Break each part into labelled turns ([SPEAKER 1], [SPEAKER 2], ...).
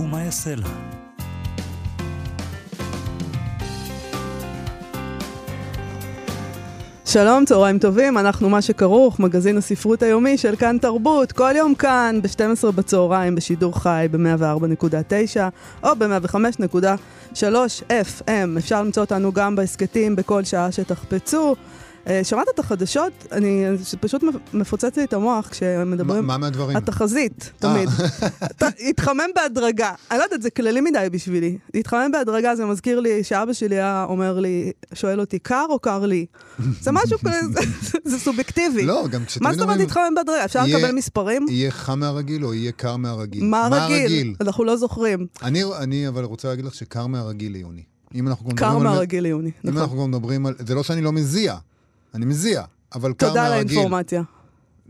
[SPEAKER 1] ומה יעשה לה.
[SPEAKER 2] שלום, צהריים טובים, אנחנו מה שכרוך, מגזין הספרות היומי של כאן תרבות, כל יום כאן ב-12 בצהריים בשידור חי ב-104.9 או ב-105.3 FM. אפשר למצוא אותנו גם בהסכתים בכל שעה שתחפצו. אה, שמעת את החדשות? אני, פשוט מפוצץ לי את המוח כשמדברים...
[SPEAKER 3] מה מהדברים?
[SPEAKER 2] התחזית, תמיד. ת- התחמם בהדרגה. אני לא יודעת, זה כללי מדי בשבילי. להתחמם בהדרגה זה מזכיר לי שאבא שלי היה אומר לי, שואל אותי, קר או קר לי? זה משהו כזה, זה- סובייקטיבי.
[SPEAKER 3] לא, גם
[SPEAKER 2] מה
[SPEAKER 3] כשתמיד
[SPEAKER 2] זאת אומרת להתחמם בהדרגה? אפשר לקבל מספרים?
[SPEAKER 3] יהיה חם מהרגיל או יהיה קר מהרגיל?
[SPEAKER 2] מה הרגיל? אנחנו לא זוכרים.
[SPEAKER 3] אני, אבל רוצה להגיד לך שקר מהרגיל ליוני. אם אנחנו גם
[SPEAKER 2] קר
[SPEAKER 3] מדברים על-
[SPEAKER 2] מהרגיל ליוני,
[SPEAKER 3] אם
[SPEAKER 2] נכון.
[SPEAKER 3] אנחנו גם מדברים על... זה לא שאני לא מזיע, אני מזיע, אבל קר
[SPEAKER 2] תודה על. האינפורמציה.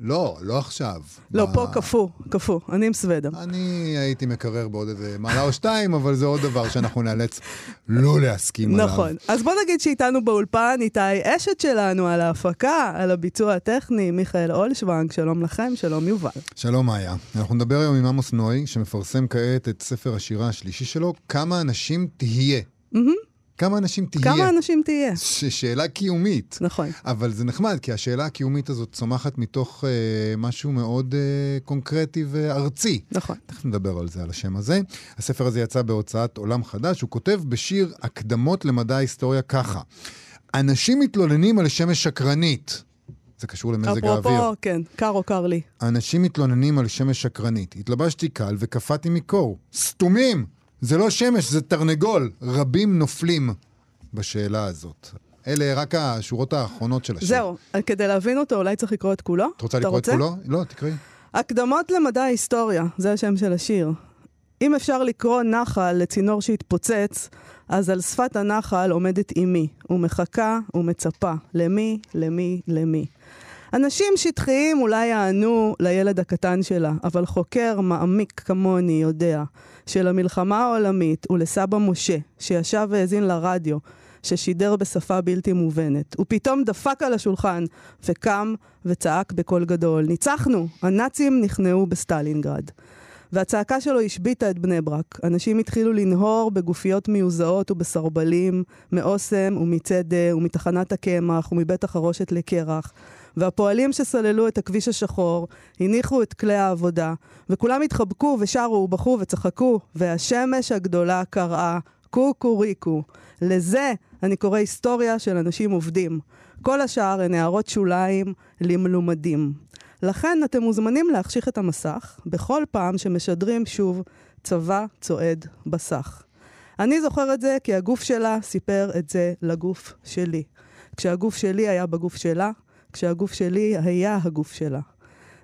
[SPEAKER 3] לא, לא עכשיו.
[SPEAKER 2] לא, פה קפוא, קפוא. אני עם סוודה.
[SPEAKER 3] אני הייתי מקרר בעוד איזה מעלה או שתיים, אבל זה עוד דבר שאנחנו נאלץ לא להסכים עליו.
[SPEAKER 2] נכון. אז בוא נגיד שאיתנו באולפן איתי אשת שלנו על ההפקה, על הביצוע הטכני, מיכאל אולשוונג, שלום לכם, שלום יובל.
[SPEAKER 3] שלום מאיה. אנחנו נדבר היום עם עמוס נוי, שמפרסם כעת את ספר השירה השלישי שלו, כמה אנשים תהיה. כמה אנשים תהיה.
[SPEAKER 2] כמה אנשים תהיה?
[SPEAKER 3] ש- שאלה קיומית.
[SPEAKER 2] נכון.
[SPEAKER 3] אבל זה נחמד, כי השאלה הקיומית הזאת צומחת מתוך אה, משהו מאוד אה, קונקרטי וארצי.
[SPEAKER 2] נכון.
[SPEAKER 3] תכף נדבר על זה, על השם הזה. הספר הזה יצא בהוצאת עולם חדש, הוא כותב בשיר הקדמות למדע ההיסטוריה ככה: אנשים מתלוננים על שמש שקרנית. זה קשור למזג האוויר.
[SPEAKER 2] אפרופו, כן, קר או קר לי.
[SPEAKER 3] אנשים מתלוננים על שמש שקרנית. התלבשתי קל וקפאתי מקור. סתומים! זה לא שמש, זה תרנגול. רבים נופלים בשאלה הזאת. אלה רק השורות האחרונות של השיר.
[SPEAKER 2] זהו, כדי להבין אותו אולי צריך לקרוא את כולו.
[SPEAKER 3] את רוצה לקרוא את כולו? לא, תקראי.
[SPEAKER 2] הקדמות למדע ההיסטוריה, זה השם של השיר. אם אפשר לקרוא נחל לצינור שהתפוצץ, אז על שפת הנחל עומדת אמי, ומחכה ומצפה. למי, למי, למי. אנשים שטחיים אולי יענו לילד הקטן שלה, אבל חוקר מעמיק כמוני יודע שלמלחמה העולמית ולסבא משה, שישב והאזין לרדיו, ששידר בשפה בלתי מובנת, הוא פתאום דפק על השולחן וקם וצעק בקול גדול, ניצחנו! הנאצים נכנעו בסטלינגרד. והצעקה שלו השביתה את בני ברק. אנשים התחילו לנהור בגופיות מיוזעות ובסרבלים, מאוסם ומצדה ומתחנת הקמח ומבית החרושת לקרח. והפועלים שסללו את הכביש השחור הניחו את כלי העבודה, וכולם התחבקו ושרו ובכו וצחקו, והשמש הגדולה קראה קוקוריקו. לזה אני קורא היסטוריה של אנשים עובדים. כל השאר הן הערות שוליים למלומדים. לכן אתם מוזמנים להחשיך את המסך בכל פעם שמשדרים שוב צבא צועד בסך. אני זוכר את זה כי הגוף שלה סיפר את זה לגוף שלי. כשהגוף שלי היה בגוף שלה, כשהגוף שלי היה הגוף שלה.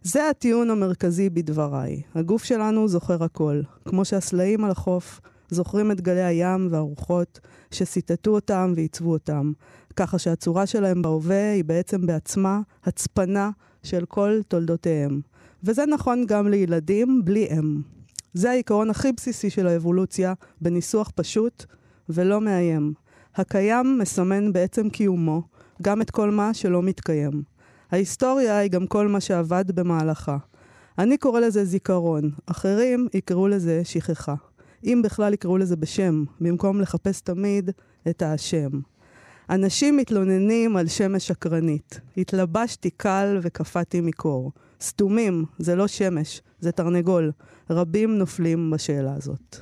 [SPEAKER 2] זה הטיעון המרכזי בדבריי. הגוף שלנו זוכר הכל, כמו שהסלעים על החוף זוכרים את גלי הים והרוחות שסיטטו אותם ועיצבו אותם, ככה שהצורה שלהם בהווה היא בעצם בעצמה הצפנה של כל תולדותיהם. וזה נכון גם לילדים בלי אם. זה העיקרון הכי בסיסי של האבולוציה, בניסוח פשוט ולא מאיים. הקיים מסמן בעצם קיומו גם את כל מה שלא מתקיים. ההיסטוריה היא גם כל מה שעבד במהלכה. אני קורא לזה זיכרון, אחרים יקראו לזה שכחה. אם בכלל יקראו לזה בשם, במקום לחפש תמיד את האשם. אנשים מתלוננים על שמש שקרנית. התלבשתי קל וקפאתי מקור. סתומים, זה לא שמש, זה תרנגול. רבים נופלים בשאלה הזאת.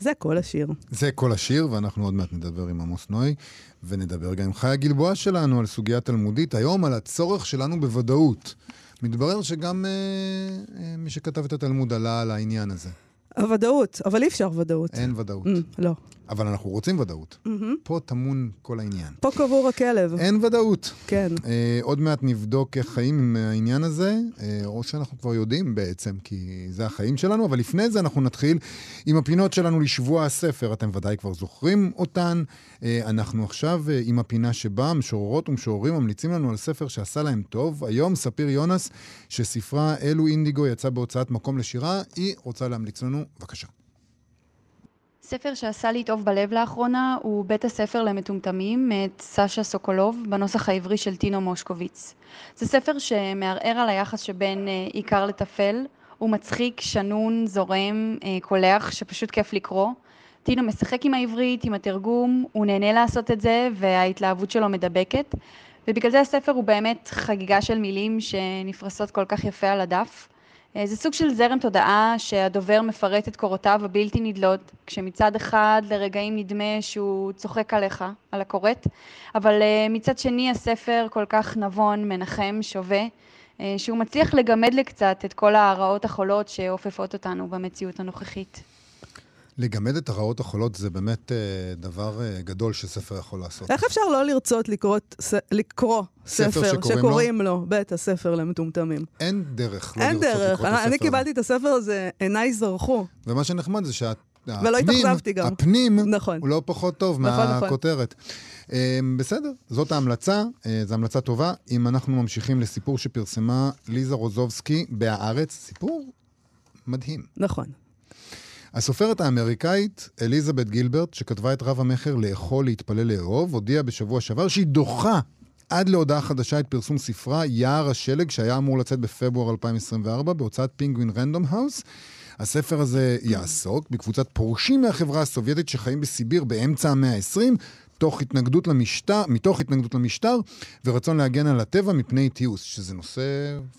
[SPEAKER 2] זה כל השיר.
[SPEAKER 3] זה כל השיר, ואנחנו עוד מעט נדבר עם עמוס נוי, ונדבר גם עם חיה גלבוע שלנו על סוגיה תלמודית, היום על הצורך שלנו בוודאות. מתברר שגם אה, אה, מי שכתב את התלמוד עלה על העניין הזה.
[SPEAKER 2] הוודאות, אבל אי אפשר ודאות.
[SPEAKER 3] אין ודאות.
[SPEAKER 2] Mm, לא.
[SPEAKER 3] אבל אנחנו רוצים ודאות. פה טמון כל העניין.
[SPEAKER 2] פה קבור הכלב.
[SPEAKER 3] אין ודאות.
[SPEAKER 2] כן.
[SPEAKER 3] אה, עוד מעט נבדוק איך חיים עם העניין הזה, אה, או שאנחנו כבר יודעים בעצם, כי זה החיים שלנו, אבל לפני זה אנחנו נתחיל עם הפינות שלנו לשבוע הספר. אתם ודאי כבר זוכרים אותן. אה, אנחנו עכשיו אה, עם הפינה שבה משוררות ומשוררים ממליצים לנו על ספר שעשה להם טוב. היום ספיר יונס, שספרה אלו אינדיגו יצא בהוצאת מקום לשירה, היא רוצה להמליץ לנו. בבקשה.
[SPEAKER 4] ספר שעשה לי טוב בלב לאחרונה הוא בית הספר למטומטמים מאת סשה סוקולוב בנוסח העברי של טינו מושקוביץ. זה ספר שמערער על היחס שבין אה, עיקר לטפל, הוא מצחיק, שנון, זורם, אה, קולח, שפשוט כיף לקרוא. טינו משחק עם העברית, עם התרגום, הוא נהנה לעשות את זה וההתלהבות שלו מדבקת ובגלל זה הספר הוא באמת חגיגה של מילים שנפרסות כל כך יפה על הדף. אה, זה סוג של זרם תודעה שהדובר מפרט את קורותיו הבלתי נדלות, כשמצד אחד לרגעים נדמה שהוא צוחק עליך, על הקוראת, אבל אה, מצד שני הספר כל כך נבון, מנחם, שווה, אה, שהוא מצליח לגמד לי קצת את כל הרעות החולות שאופפות אותנו במציאות הנוכחית.
[SPEAKER 3] לגמד את הרעות החולות זה באמת אה, דבר אה, גדול שספר יכול לעשות.
[SPEAKER 2] איך אפשר לא לרצות לקרוא, ס- לקרוא
[SPEAKER 3] ספר
[SPEAKER 2] ספר
[SPEAKER 3] שקוראים לו?
[SPEAKER 2] שקוראים לו בית הספר למטומטמים?
[SPEAKER 3] אין דרך לא
[SPEAKER 2] אין
[SPEAKER 3] לרצות
[SPEAKER 2] דרך.
[SPEAKER 3] לקרוא את
[SPEAKER 2] אני
[SPEAKER 3] הספר
[SPEAKER 2] אני
[SPEAKER 3] הזה.
[SPEAKER 2] קיבלתי את הספר הזה, עיניי זרחו.
[SPEAKER 3] ומה שנחמד זה שהפנים,
[SPEAKER 2] ולא התאכזבתי גם.
[SPEAKER 3] הפנים
[SPEAKER 2] נכון.
[SPEAKER 3] הוא לא פחות טוב
[SPEAKER 2] נכון, נכון.
[SPEAKER 3] מהכותרת. אה, בסדר, זאת ההמלצה, אה, זו המלצה טובה. אם אנחנו ממשיכים לסיפור שפרסמה ליזה רוזובסקי ב"הארץ", סיפור מדהים.
[SPEAKER 2] נכון.
[SPEAKER 3] הסופרת האמריקאית אליזבת גילברט, שכתבה את רב המכר לאכול, להתפלל, לאהוב, הודיעה בשבוע שעבר שהיא דוחה עד להודעה חדשה את פרסום ספרה יער השלג, שהיה אמור לצאת בפברואר 2024 בהוצאת פינגווין רנדום האוס. הספר הזה יעסוק בקבוצת פורשים מהחברה הסובייטית שחיים בסיביר באמצע המאה ה-20, תוך התנגדות למשטר, מתוך התנגדות למשטר ורצון להגן על הטבע מפני תיעוש, שזה נושא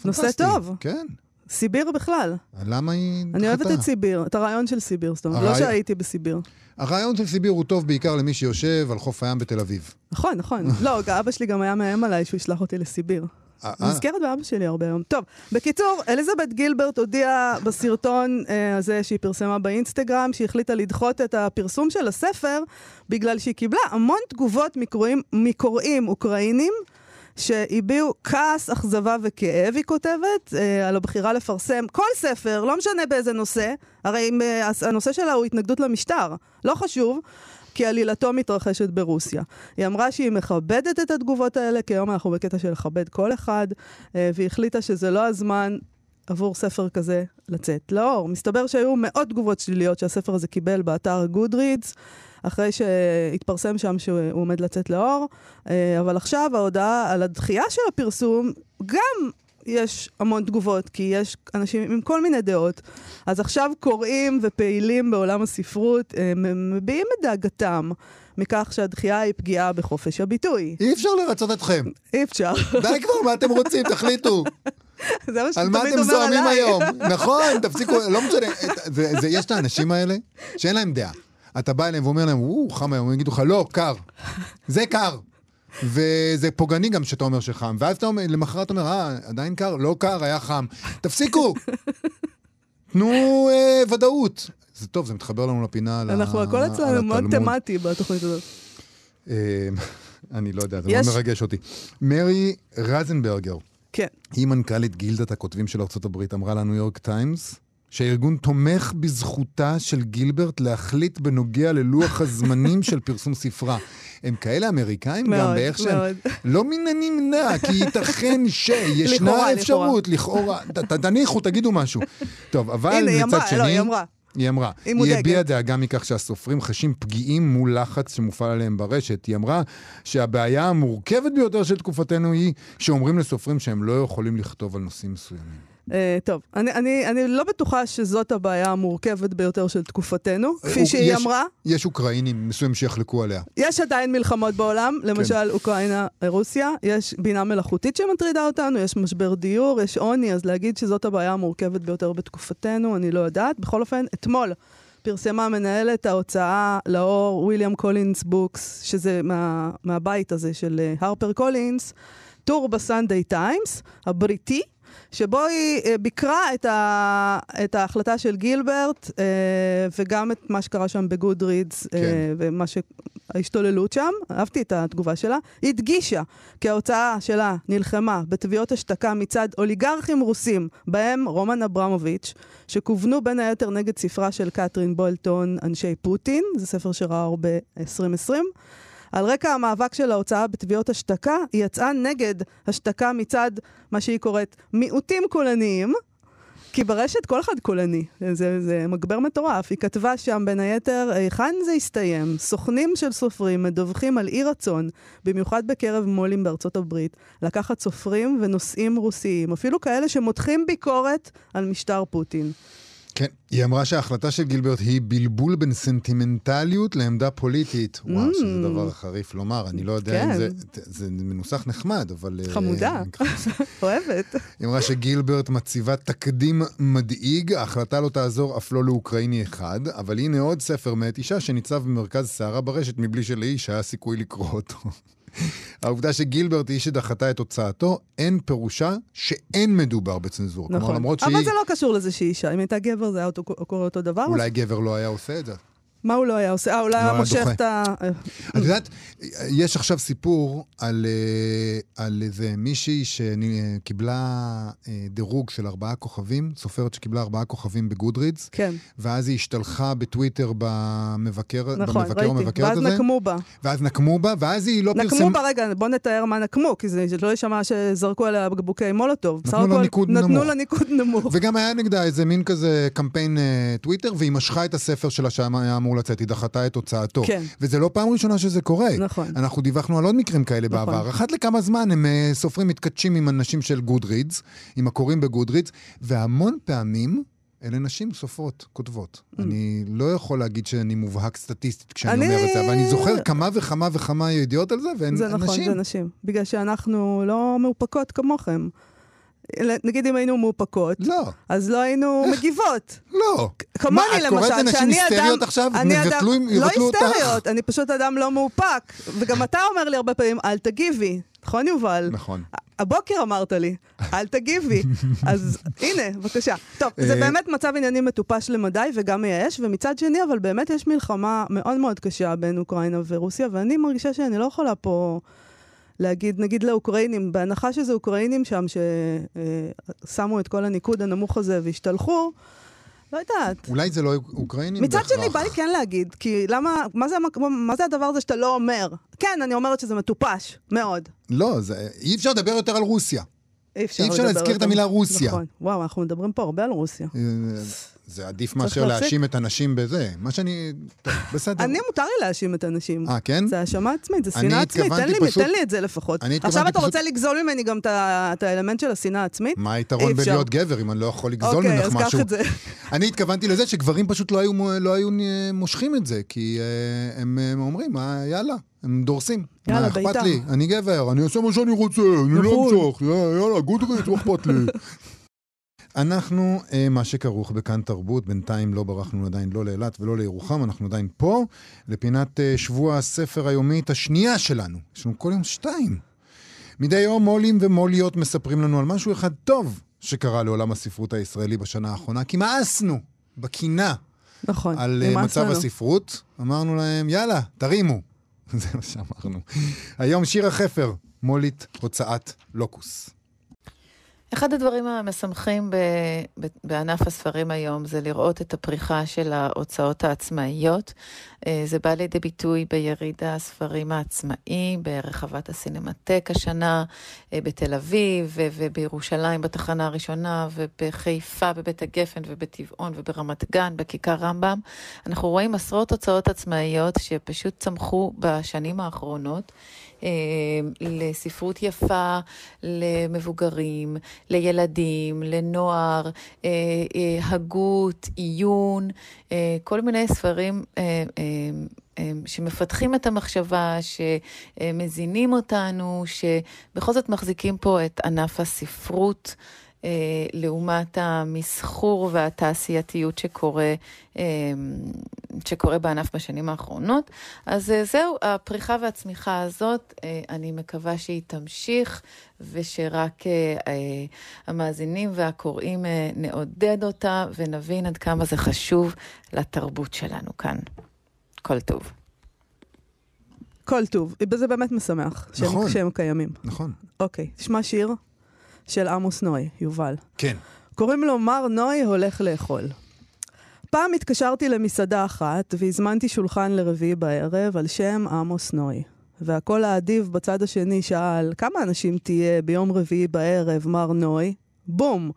[SPEAKER 3] פנטסטי.
[SPEAKER 2] נושא טוב.
[SPEAKER 3] כן.
[SPEAKER 2] סיביר בכלל.
[SPEAKER 3] למה היא
[SPEAKER 2] אני אוהבת? את סיביר, את הרעיון של סיביר, זאת אומרת, לא שהייתי בסיביר.
[SPEAKER 3] הרעיון של סיביר הוא טוב בעיקר למי שיושב על חוף הים בתל אביב.
[SPEAKER 2] נכון, נכון. לא, אבא שלי גם היה מאיים עליי שהוא ישלח אותי לסיביר.
[SPEAKER 3] אה, אה,
[SPEAKER 2] נזכרת באבא שלי הרבה היום. טוב, בקיצור, אליזבת גילברט הודיעה בסרטון אה, הזה שהיא פרסמה באינסטגרם, שהיא החליטה לדחות את הפרסום של הספר, בגלל שהיא קיבלה המון תגובות מקוראים אוקראינים. שהביעו כעס, אכזבה וכאב, היא כותבת, אה, על הבחירה לפרסם כל ספר, לא משנה באיזה נושא, הרי אם, אה, הנושא שלה הוא התנגדות למשטר, לא חשוב, כי עלילתו מתרחשת ברוסיה. היא אמרה שהיא מכבדת את התגובות האלה, כי היום אנחנו בקטע של לכבד כל אחד, אה, והיא החליטה שזה לא הזמן עבור ספר כזה לצאת לאור. מסתבר שהיו מאות תגובות שליליות שהספר הזה קיבל באתר גודרידס, אחרי שהתפרסם שם שהוא עומד לצאת לאור, אה, אבל עכשיו ההודעה על הדחייה של הפרסום, גם יש המון תגובות, כי יש אנשים עם כל מיני דעות. אז עכשיו קוראים ופעילים בעולם הספרות אה, מביעים את דאגתם מכך שהדחייה היא פגיעה בחופש הביטוי.
[SPEAKER 3] אי אפשר לרצות אתכם.
[SPEAKER 2] אי אפשר.
[SPEAKER 3] די כבר, מה אתם רוצים? תחליטו.
[SPEAKER 2] זה מה שאתה
[SPEAKER 3] על מה
[SPEAKER 2] תמיד
[SPEAKER 3] אתם
[SPEAKER 2] אומר
[SPEAKER 3] זועמים
[SPEAKER 2] עליי.
[SPEAKER 3] היום? נכון, תפסיקו, לא משנה. יש את האנשים האלה שאין להם דעה. אתה בא אליהם ואומר להם, וואו, חם היום, הם יגידו לך, לא, קר. זה קר. וזה פוגעני גם שאתה אומר שחם. ואז אתה אומר, למחרת אתה אומר, אה, עדיין קר? לא קר, היה חם. תפסיקו. תנו אה, ודאות. זה טוב, זה מתחבר לנו לפינה על ה-
[SPEAKER 2] אנחנו, הכל אצלנו מאוד
[SPEAKER 3] התלמוד.
[SPEAKER 2] תמטי בתוכנית הזאת.
[SPEAKER 3] אה, אני לא יודע, זה מאוד מרגש אותי. מרי רזנברגר,
[SPEAKER 2] כן.
[SPEAKER 3] היא מנכ"לית גילדת הכותבים של ארה"ב, אמרה לניו יורק טיימס שהארגון תומך בזכותה של גילברט להחליט בנוגע ללוח הזמנים של פרסום ספרה. הם כאלה אמריקאים גם
[SPEAKER 2] מאוד,
[SPEAKER 3] באיך שהם...
[SPEAKER 2] מאוד.
[SPEAKER 3] לא מן הנמנע, כי ייתכן שישנה אפשרות, לכאורה, תניחו, תגידו משהו. טוב, אבל
[SPEAKER 2] הנה,
[SPEAKER 3] מצד
[SPEAKER 2] אמרה,
[SPEAKER 3] שני...
[SPEAKER 2] לא, היא אמרה.
[SPEAKER 3] היא אמרה,
[SPEAKER 2] היא
[SPEAKER 3] היא. הביעה דאגה מכך שהסופרים חשים פגיעים מול לחץ שמופעל עליהם ברשת. היא אמרה שהבעיה המורכבת ביותר של תקופתנו היא שאומרים לסופרים שהם לא יכולים לכתוב על נושאים מסוימים.
[SPEAKER 2] אה, טוב, אני, אני, אני לא בטוחה שזאת הבעיה המורכבת ביותר של תקופתנו, כפי
[SPEAKER 3] הוא-
[SPEAKER 2] שהיא
[SPEAKER 3] יש-
[SPEAKER 2] אמרה.
[SPEAKER 3] יש אוקראינים מסוימים שיחלקו עליה.
[SPEAKER 2] יש עדיין מלחמות בעולם,
[SPEAKER 3] כן.
[SPEAKER 2] למשל אוקראינה, רוסיה, יש בינה מלאכותית שמטרידה אותנו, יש משבר דיור, יש עוני, אז להגיד שזאת הבעיה המורכבת ביותר בתקופתנו, אני לא יודעת. בכל אופן, אתמול פרסמה מנהלת ההוצאה לאור, ויליאם קולינס בוקס, שזה מה, מהבית הזה של הרפר קולינס, טור בסנדיי טיימס, הבריטי, שבו היא אה, ביקרה את, ה, את ההחלטה של גילברט, אה, וגם את מה שקרה שם בגוד רידס,
[SPEAKER 3] כן.
[SPEAKER 2] ומה ש... ההשתוללות שם, אהבתי את התגובה שלה, היא הדגישה כי ההוצאה שלה נלחמה בתביעות השתקה מצד אוליגרכים רוסים, בהם רומן אברמוביץ', שכוונו בין היתר נגד ספרה של קתרין בלטון, אנשי פוטין, זה ספר שראה אור ב-2020. על רקע המאבק של ההוצאה בתביעות השתקה, היא יצאה נגד השתקה מצד מה שהיא קוראת מיעוטים קולניים, כי ברשת כל אחד קולני, זה, זה מגבר מטורף. היא כתבה שם בין היתר, היכן זה הסתיים? סוכנים של סופרים מדווחים על אי רצון, במיוחד בקרב מו"לים בארצות הברית, לקחת סופרים ונושאים רוסיים, אפילו כאלה שמותחים ביקורת על משטר פוטין.
[SPEAKER 3] כן, היא אמרה שההחלטה של גילברט היא בלבול בין סנטימנטליות לעמדה פוליטית. וואו,
[SPEAKER 2] Mm.
[SPEAKER 3] שזה דבר חריף לומר, אני לא יודע
[SPEAKER 2] כן.
[SPEAKER 3] אם זה... זה מנוסח נחמד, אבל... אה,
[SPEAKER 2] חמודה, אוהבת.
[SPEAKER 3] היא אמרה שגילברט מציבה תקדים מדאיג, ההחלטה לא תעזור אף לא לאוקראיני אחד, אבל הנה עוד ספר מאת אישה שניצב במרכז סערה ברשת מבלי שלאיש היה סיכוי לקרוא אותו. העובדה שגילברט היא שדחתה את הוצאתו, אין פירושה שאין מדובר בצנזורה. כלומר,
[SPEAKER 2] נכון.
[SPEAKER 3] למרות
[SPEAKER 2] אבל
[SPEAKER 3] שהיא...
[SPEAKER 2] זה לא קשור לזה שהיא אישה. אם הייתה גבר זה היה אותו- קורה אותו דבר.
[SPEAKER 3] אולי גבר לא היה עושה את זה.
[SPEAKER 2] מה הוא לא היה עושה? אה, אולי
[SPEAKER 3] לא
[SPEAKER 2] היה
[SPEAKER 3] היה
[SPEAKER 2] מושך. את ה...
[SPEAKER 3] את יודעת, יש עכשיו סיפור על, אה, על איזה מישהי שקיבלה אה, דירוג של ארבעה כוכבים, סופרת שקיבלה ארבעה כוכבים בגודרידס,
[SPEAKER 2] כן,
[SPEAKER 3] ואז היא השתלחה בטוויטר במבקר,
[SPEAKER 2] נכון,
[SPEAKER 3] במבקר
[SPEAKER 2] ראיתי.
[SPEAKER 3] מבקרת
[SPEAKER 2] ואז
[SPEAKER 3] הזה,
[SPEAKER 2] נקמו בה.
[SPEAKER 3] ואז נקמו בה, ואז היא לא
[SPEAKER 2] נקמו
[SPEAKER 3] פרסמה...
[SPEAKER 2] בה, רגע, בוא נתאר מה נקמו, כי זה לא יישמע שזרקו עליה בקבוקי מולוטוב.
[SPEAKER 3] נתנו לה ניקוד
[SPEAKER 2] נתנו
[SPEAKER 3] נמוך.
[SPEAKER 2] לה ניקוד נמוך.
[SPEAKER 3] וגם היה נגדה איזה מין כזה קמפיין אה, טוויטר, והיא משכה את הספר שלה שהיה אמור לצאת, היא דחתה את הוצאתו.
[SPEAKER 2] כן.
[SPEAKER 3] וזה לא פעם ראשונה שזה קורה.
[SPEAKER 2] נכון.
[SPEAKER 3] אנחנו דיווחנו על עוד מקרים כאלה
[SPEAKER 2] נכון.
[SPEAKER 3] בעבר. אחת לכמה זמן הם אה, סופרים מתכתשים עם אנשים של גודרידס, עם הקוראים בגודרידס, והמון פעמים... אלה נשים סופרות, כותבות. אני לא יכול להגיד שאני מובהק סטטיסטית כשאני
[SPEAKER 2] Mm. אני-
[SPEAKER 3] אומר את זה, אבל אני זוכר כמה וכמה וכמה ידיעות על זה, והן
[SPEAKER 2] זה נכון,
[SPEAKER 3] נשים.
[SPEAKER 2] זה נשים. בגלל שאנחנו לא מאופקות כמוכם. נגיד אם היינו מאופקות,
[SPEAKER 3] לא,
[SPEAKER 2] אז לא היינו מגיבות.
[SPEAKER 3] לא.
[SPEAKER 2] כמוני
[SPEAKER 3] מה, את
[SPEAKER 2] למשל,
[SPEAKER 3] קוראת לנשים
[SPEAKER 2] שאני אדם...
[SPEAKER 3] היסטריות עכשיו?
[SPEAKER 2] אני אדם- לא
[SPEAKER 3] יבטלו.
[SPEAKER 2] היסטריות, אני פשוט אדם לא מאופק. וגם אתה אומר לי הרבה פעמים, אל תגיבי. נכון, יובל?
[SPEAKER 3] נכון.
[SPEAKER 2] הבוקר אמרת לי, אל תגיבי. אז הנה, בבקשה. טוב, זה
[SPEAKER 3] אה,
[SPEAKER 2] באמת מצב עניינים מטופש למדי וגם מייאש, ומצד שני, אבל באמת יש מלחמה מאוד מאוד קשה בין אוקראינה ורוסיה, ואני מרגישה שאני לא יכולה פה להגיד, נגיד לאוקראינים, בהנחה שזה אוקראינים שם ששמו את כל הניקוד הנמוך הזה והשתלחו, לא יודעת.
[SPEAKER 3] אולי זה לא אוקראינים
[SPEAKER 2] מצד
[SPEAKER 3] בהכרח.
[SPEAKER 2] שני, בא לי כן להגיד, כי למה, מה זה, מה זה הדבר הזה שאתה לא אומר? כן, אני אומרת שזה מטופש, מאוד.
[SPEAKER 3] לא, זה, אי אפשר לדבר יותר על רוסיה.
[SPEAKER 2] אי אפשר
[SPEAKER 3] אי אפשר להזכיר את. המילה רוסיה.
[SPEAKER 2] נכון. וואו, אנחנו מדברים פה הרבה על רוסיה.
[SPEAKER 3] זה עדיף מאשר
[SPEAKER 2] להפסיק.
[SPEAKER 3] להאשים את הנשים בזה. מה שאני... טוב, בסדר.
[SPEAKER 2] אני, מותר לי להאשים את הנשים.
[SPEAKER 3] אה, כן?
[SPEAKER 2] זה האשמה עצמית, זה שנאה עצמית. תן לי,
[SPEAKER 3] פשוט-
[SPEAKER 2] תן לי את זה לפחות. עכשיו אתה
[SPEAKER 3] פשוט-
[SPEAKER 2] רוצה לגזול ממני גם את האלמנט של השנאה העצמית?
[SPEAKER 3] מה היתרון. בלהיות גבר אם אני לא יכול לגזול
[SPEAKER 2] אוקיי,
[SPEAKER 3] ממך
[SPEAKER 2] אז
[SPEAKER 3] משהו?
[SPEAKER 2] קח את זה.
[SPEAKER 3] אני התכוונתי לזה שגברים פשוט לא היו, לא היו מושכים את זה, כי אה, הם אה, אומרים, "אה, יאללה, הם דורסים.
[SPEAKER 2] יאללה,
[SPEAKER 3] מה אכפת. לי? אני גבר, אני עושה מה שאני רוצה, אני לא. אמשוך, יאללה, גודריץ, מה אכפת לי? אנחנו, אה, מה שכרוך בכאן תרבות, בינתיים לא ברחנו עדיין לא לאילת ולא לירוחם, אנחנו עדיין פה, לפינת אה, שבוע הספר היומית השנייה שלנו. יש לנו כל יום שתיים. מדי יום מו"לים ומו"ליות מספרים לנו על משהו אחד טוב שקרה לעולם הספרות הישראלי בשנה האחרונה, כי מאסנו בקינה
[SPEAKER 2] נכון.
[SPEAKER 3] על אה, מצב
[SPEAKER 2] לנו.
[SPEAKER 3] הספרות. אמרנו להם, יאללה, תרימו. זה מה שאמרנו. היום שירה חפר, מו"לית הוצאת לוקוס.
[SPEAKER 5] אחד הדברים המשמחים ב, ב, בענף הספרים היום זה לראות את הפריחה של ההוצאות העצמאיות. אה, זה בא לידי ביטוי ביריד הספרים העצמאי, ברחבת הסינמטק השנה, אה, בתל אביב ובירושלים בתחנה הראשונה, ובחיפה בבית הגפן ובטבעון וברמת גן, בכיכר רמב"ם. אנחנו רואים עשרות הוצאות עצמאיות שפשוט צמחו בשנים האחרונות. אה, לספרות יפה, למבוגרים, לילדים, לנוער, אה, אה, הגות, עיון, כל מיני ספרים שמפתחים את המחשבה, שמזינים אותנו, שבכל זאת מחזיקים פה את ענף הספרות. אה, לעומת המסחור והתעשייתיות שקורה, אה, שקורה בענף בשנים האחרונות. אז אה, זהו, הפריחה והצמיחה הזאת, אה, אני מקווה שהיא תמשיך, ושרק אה, אה, המאזינים והקוראים אה, נעודד אותה, ונבין עד כמה זה חשוב לתרבות שלנו כאן. כל טוב.
[SPEAKER 2] כל טוב. זה באמת משמח שהם,
[SPEAKER 3] נכון.
[SPEAKER 2] שהם קיימים.
[SPEAKER 3] נכון.
[SPEAKER 2] אוקיי, תשמע שיר של עמוס נוי, יובל.
[SPEAKER 3] כן.
[SPEAKER 2] קוראים לו מר נוי הולך לאכול. פעם התקשרתי למסעדה אחת והזמנתי שולחן לרביעי בערב על שם עמוס נוי. והקול האדיב בצד השני שאל, כמה אנשים תהיה ביום רביעי בערב, מר נוי? בום!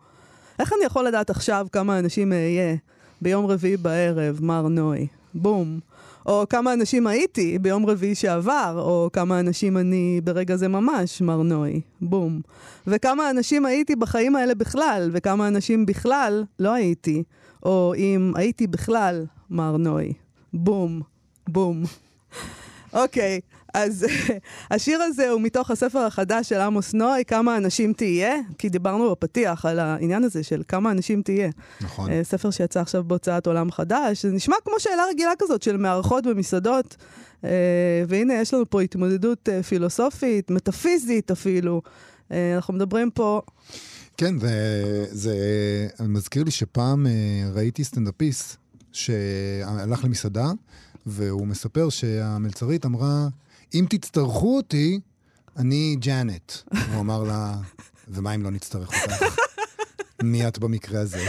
[SPEAKER 2] איך אני יכול לדעת עכשיו כמה אנשים אהיה ביום רביעי בערב, מר נוי? בום. או כמה אנשים הייתי ביום רביעי שעבר, או כמה אנשים אני ברגע זה ממש, מר נוי. בום. וכמה אנשים הייתי בחיים האלה בכלל, וכמה אנשים בכלל לא הייתי. או אם הייתי בכלל, מר נוי. בום. בום. אוקיי, אז השיר הזה הוא מתוך הספר החדש של עמוס נוי, כמה אנשים תהיה, כי דיברנו בפתיח על העניין הזה של כמה אנשים תהיה.
[SPEAKER 3] נכון.
[SPEAKER 2] אה, ספר שיצא עכשיו בהוצאת עולם חדש, זה נשמע כמו שאלה רגילה כזאת של מארחות במסעדות, אה, והנה יש לנו פה התמודדות אה, פילוסופית, מטאפיזית אפילו. אנחנו מדברים פה,
[SPEAKER 3] כן, זה, זה מזכיר לי שפעם ראיתי סטנדאפיסט שהלך למסעדה, והוא מספר שהמלצרית אמרה, אם תצטרכו אותי, אני ג'אנט. הוא אמר לה, ומה אם לא נצטרך אותך? מי את במקרה הזה?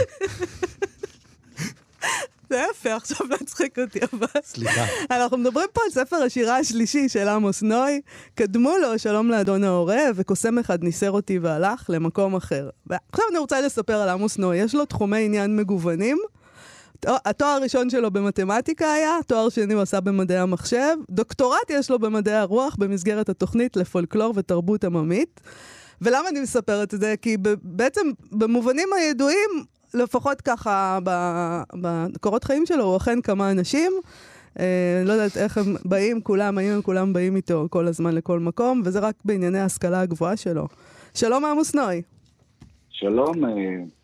[SPEAKER 2] זה יפה עכשיו להצחיק אותי, אבל...
[SPEAKER 3] סליחה.
[SPEAKER 2] אנחנו מדברים פה על ספר השירה השלישי של עמוס נוי. קדמו לו שלום לאדון העורב, וקוסם אחד ניסר אותי והלך למקום אחר. ועכשיו אני רוצה לספר על עמוס נוי. יש לו תחומי עניין מגוונים. התואר הראשון שלו במתמטיקה היה, תואר שני הוא עשה במדעי המחשב, דוקטורט יש לו במדעי הרוח במסגרת התוכנית לפולקלור ותרבות עממית. ולמה אני מספרת את זה? כי בעצם במובנים הידועים, לפחות ככה בקורות חיים שלו, הוא אכן כמה אנשים. אה, לא יודעת איך הם באים, כולם, האם הם כולם באים איתו כל הזמן לכל מקום, וזה רק בענייני ההשכלה הגבוהה שלו. שלום עמוס נוי.
[SPEAKER 6] שלום, אה,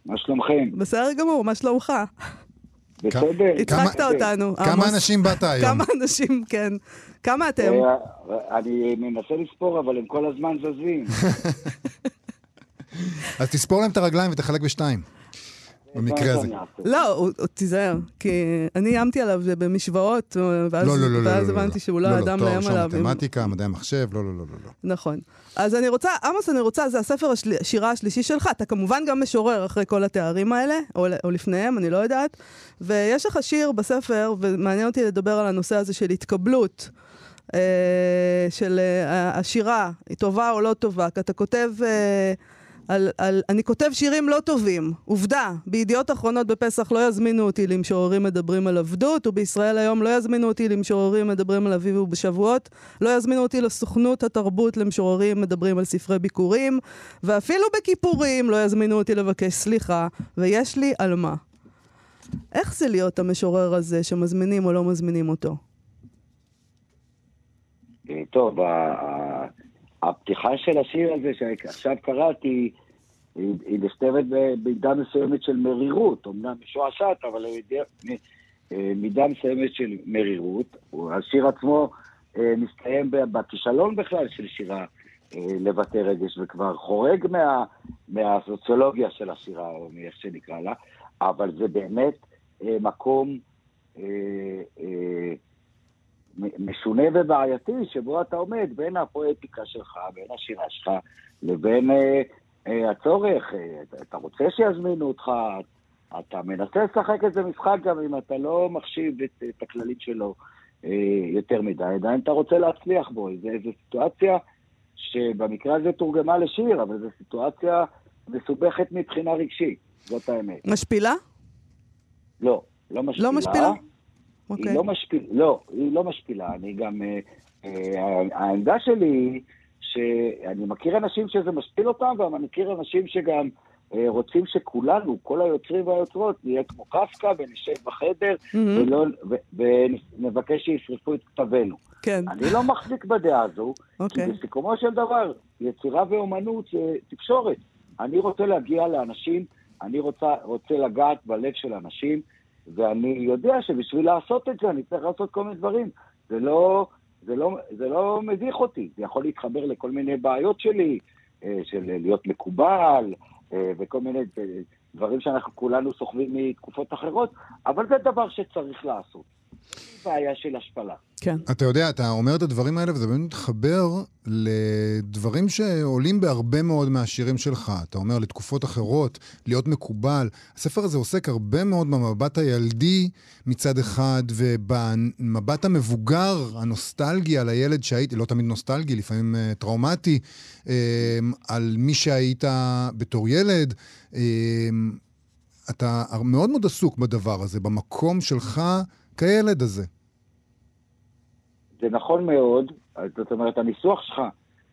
[SPEAKER 6] מה שלומכם?
[SPEAKER 2] בסדר גמור, מה שלומך?
[SPEAKER 6] בסדר.
[SPEAKER 2] הצחקת
[SPEAKER 3] כמה-
[SPEAKER 2] אותנו,
[SPEAKER 3] כמה. אנשים באת היום?
[SPEAKER 2] כמה אנשים, כן. כמה אתם?
[SPEAKER 6] אה, אני מנסה לספור, אבל הם כל הזמן זזים.
[SPEAKER 3] אז תספור להם את הרגליים ותחלק בשתיים. במקרה הזה.
[SPEAKER 2] לא, הוא- תיזהר, כי אני איימתי עליו במשוואות, ואז
[SPEAKER 3] לא, לא, לא, לא.
[SPEAKER 2] ואז
[SPEAKER 3] לא, לא,
[SPEAKER 2] הבנתי
[SPEAKER 3] לא.
[SPEAKER 2] שהוא לא
[SPEAKER 3] לא,
[SPEAKER 2] האדם
[SPEAKER 3] תואר
[SPEAKER 2] לאיים
[SPEAKER 3] ראשון
[SPEAKER 2] עליו. עם-
[SPEAKER 3] מתמטיקה, מדעי המחשב, לא, לא, לא, לא. לא.
[SPEAKER 2] נכון. אז אני רוצה, עמוס, אני רוצה, זה הספר השירה השלישי שלך. אתה כמובן גם משורר אחרי כל התארים האלה, או, או לפניהם, אני לא יודעת. ויש לך שיר בספר, ומעניין אותי לדבר על הנושא הזה של התקבלות. אה, של אה, השירה, היא טובה או לא טובה, כי אתה כותב אה, על, על, אני כותב שירים לא טובים. עובדה, בידיעות אחרונות בפסח לא יזמינו אותי למשוררים מדברים על עבדות, ובישראל היום לא יזמינו אותי למשוררים מדברים על אביב ובשבועות, לא יזמינו אותי לסוכנות התרבות למשוררים מדברים על ספרי ביקורים, ואפילו בכיפורים לא יזמינו אותי לבקש סליחה, ויש לי על מה. איך זה להיות המשורר הזה שמזמינים או לא מזמינים אותו?
[SPEAKER 6] אה, טוב, הפתיחה של השיר הזה שעכשיו קראתי, היא היא נכתבת במידה מסוימת של מרירות, אמנם משועשעת, אבל מידה- אה, מסוימת של מרירות. השיר עצמו אה, מסתיים בכישלון בכלל של שירה אה, לבטא רגש, וכבר חורג מה, מהסוציולוגיה של השירה, או מאיך שנקרא לה, אבל זה באמת מקום אה, אה, משונה ובעייתי, שבו אתה עומד בין הפואטיקה שלך, בין השירה שלך, לבין אה, אה, הצורך. אה, אתה- רוצה שיזמינו אותך, אתה מנסה לשחק איזה משחק גם אם אתה לא מחשיב את, את הכללים שלו אה, יותר מדי, עדיין אתה רוצה להצליח בו. איזו סיטואציה שבמקרה הזה תורגמה לשיר, אבל זו סיטואציה מסובכת מבחינה רגשית, זאת האמת.
[SPEAKER 2] משפילה?
[SPEAKER 6] לא, לא משפילה.
[SPEAKER 2] לא משפילה?
[SPEAKER 6] היא
[SPEAKER 2] אוקיי.
[SPEAKER 6] לא משפילה, לא, היא לא משפילה. אני גם, אה, אה, העמדה שלי היא שאני מכיר אנשים שזה משפיל אותם, ואני מכיר אנשים שגם אה, רוצים שכולנו, כל היוצרים והיוצרות, נהיה כמו קפקא ונשב בחדר
[SPEAKER 2] מהמם.
[SPEAKER 6] ולא, ו- ונבקש שישרפו את כתבינו.
[SPEAKER 2] כן,
[SPEAKER 6] אני לא מחזיק בדעה הזו,
[SPEAKER 2] אוקיי.
[SPEAKER 6] כי בסיכומו של דבר, יצירה ואומנות זה תקשורת. אני רוצה להגיע לאנשים, אני רוצה, רוצה לגעת בלב של אנשים, ואני יודע שבשביל לעשות את זה אני צריך לעשות כל מיני דברים. זה לא, זה לא, זה לא מביך אותי, זה יכול להתחבר לכל מיני בעיות שלי, אה, של להיות מקובל, אה, וכל מיני אה, דברים שאנחנו כולנו סוחבים מתקופות אחרות, אבל זה דבר שצריך לעשות. בעיה של השפלה.
[SPEAKER 2] כן.
[SPEAKER 3] אתה יודע, אתה אומר את הדברים האלה, וזה באמת מתחבר לדברים שעולים בהרבה מאוד מהשירים שלך. אתה אומר, לתקופות אחרות, להיות מקובל. הספר הזה עוסק הרבה מאוד במבט הילדי מצד אחד, ובמבט המבוגר, הנוסטלגי על הילד שהייתי, לא תמיד נוסטלגי, לפעמים uh, טראומטי, uh, על מי שהיית בתור ילד. Uh, אתה מאוד מאוד עסוק בדבר הזה, במקום שלך כילד הזה.
[SPEAKER 6] זה נכון מאוד, זאת אומרת, הניסוח שלך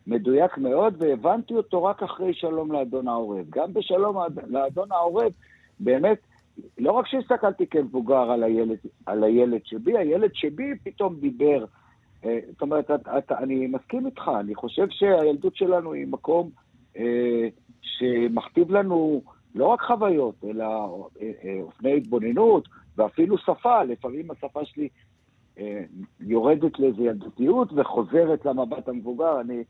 [SPEAKER 6] מדויק מאוד, והבנתי אותו רק אחרי שלום לאדון העורב. גם בשלום לאדון העורב, באמת, לא רק שהסתכלתי כמבוגר על הילד, על הילד שבי, הילד שבי פתאום דיבר. אה, זאת אומרת, את, את, אני מסכים איתך, אני חושב שהילדות שלנו היא מקום אה, שמכתיב לנו לא רק חוויות, אלא אה, אה, אופני התבוננות, ואפילו שפה, לפעמים השפה שלי יורדת לאיזו ילדותיות וחוזרת למבט המבוגר, אני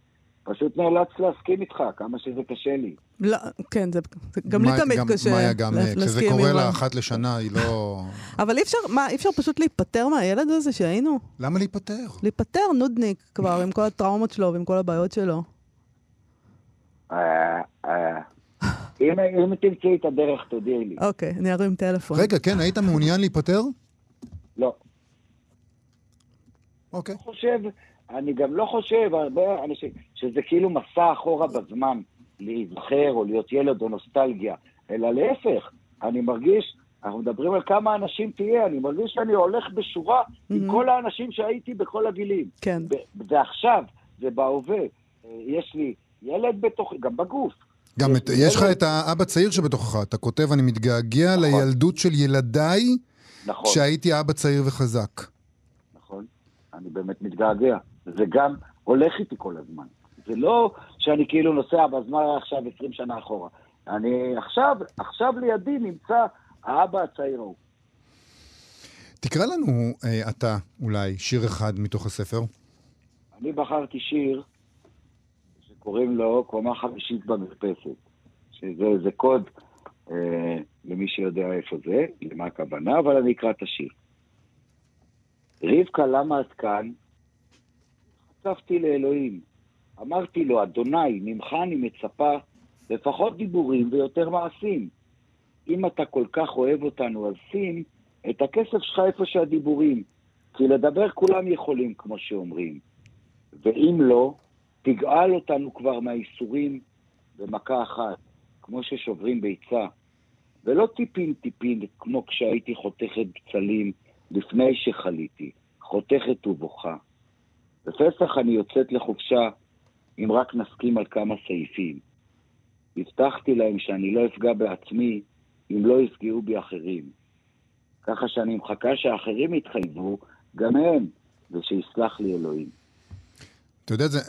[SPEAKER 6] פשוט נאלץ להסכים איתך, כמה שזה קשה לי.
[SPEAKER 2] לא, כן, זה, גם לי תמיד
[SPEAKER 3] גם,
[SPEAKER 2] קשה
[SPEAKER 3] מאיה, גם אה, להסכים. כשזה קורה לה אחת לשנה, היא לא...
[SPEAKER 2] אבל אי אפשר, מה, אי אפשר פשוט להיפטר מהילד הזה שהיינו?
[SPEAKER 3] למה להיפטר?
[SPEAKER 2] להיפטר, נודניק כבר, עם כל הטראומות שלו ועם כל הבעיות שלו.
[SPEAKER 6] אה, אם, אם תמצאי את הדרך, תודיעי לי.
[SPEAKER 2] אוקיי, אני ארים טלפון.
[SPEAKER 3] רגע, כן, היית מעוניין להיפטר?
[SPEAKER 6] לא.
[SPEAKER 3] אוקיי.
[SPEAKER 6] אני חושב, אני גם לא חושב, הרבה אנשים, שזה כאילו מסע אחורה בזמן, להיזכר או להיות ילד או נוסטלגיה, אלא להפך, אני מרגיש, אנחנו מדברים על כמה אנשים תהיה, אני מרגיש שאני הולך בשורה mm-hmm. עם כל האנשים שהייתי בכל הגילים.
[SPEAKER 2] כן.
[SPEAKER 6] זה עכשיו, זה בהווה. יש לי ילד בתוכי, גם בגוף.
[SPEAKER 3] גם את, יש לך את האבא צעיר שבתוכך, אתה כותב, אני מתגעגע נכון. לילדות של ילדיי, נכון. כשהייתי אבא צעיר וחזק.
[SPEAKER 6] אני באמת מתגעגע. זה גם הולך איתי כל הזמן. זה לא שאני כאילו נוסע בזמן עכשיו 20 שנה אחורה. אני עכשיו, עכשיו לידי נמצא האבא הצעיר ההוא.
[SPEAKER 3] תקרא לנו אה, אתה אולי שיר אחד מתוך הספר.
[SPEAKER 6] אני בחרתי שיר קוראים לו קומה חמישית במרפסת, שזה קוד אה, למי שיודע איפה זה, למה הכוונה, אבל אני אקרא את השיר. רבקה, למה את כאן? חשפתי לאלוהים. אמרתי לו, אדוני, ממך אני מצפה לפחות דיבורים ויותר מעשים. אם אתה כל כך אוהב אותנו, אז שים את הכסף שלך איפה שהדיבורים. כי לדבר כולם יכולים, כמו שאומרים. ואם לא, תגאל אותנו כבר מהייסורים במכה אחת, כמו ששוברים ביצה, ולא טיפין-טיפין, כמו כשהייתי חותכת בצלים לפני שחליתי, חותכת ובוכה. בפסח אני יוצאת לחופשה, אם רק נסכים על כמה סעיפים. הבטחתי להם שאני לא אפגע בעצמי אם לא יפגעו בי אחרים. ככה שאני מחכה שאחרים יתחייבו, גם הם, ושיסלח לי אלוהים.
[SPEAKER 3] אתה יודע, זה,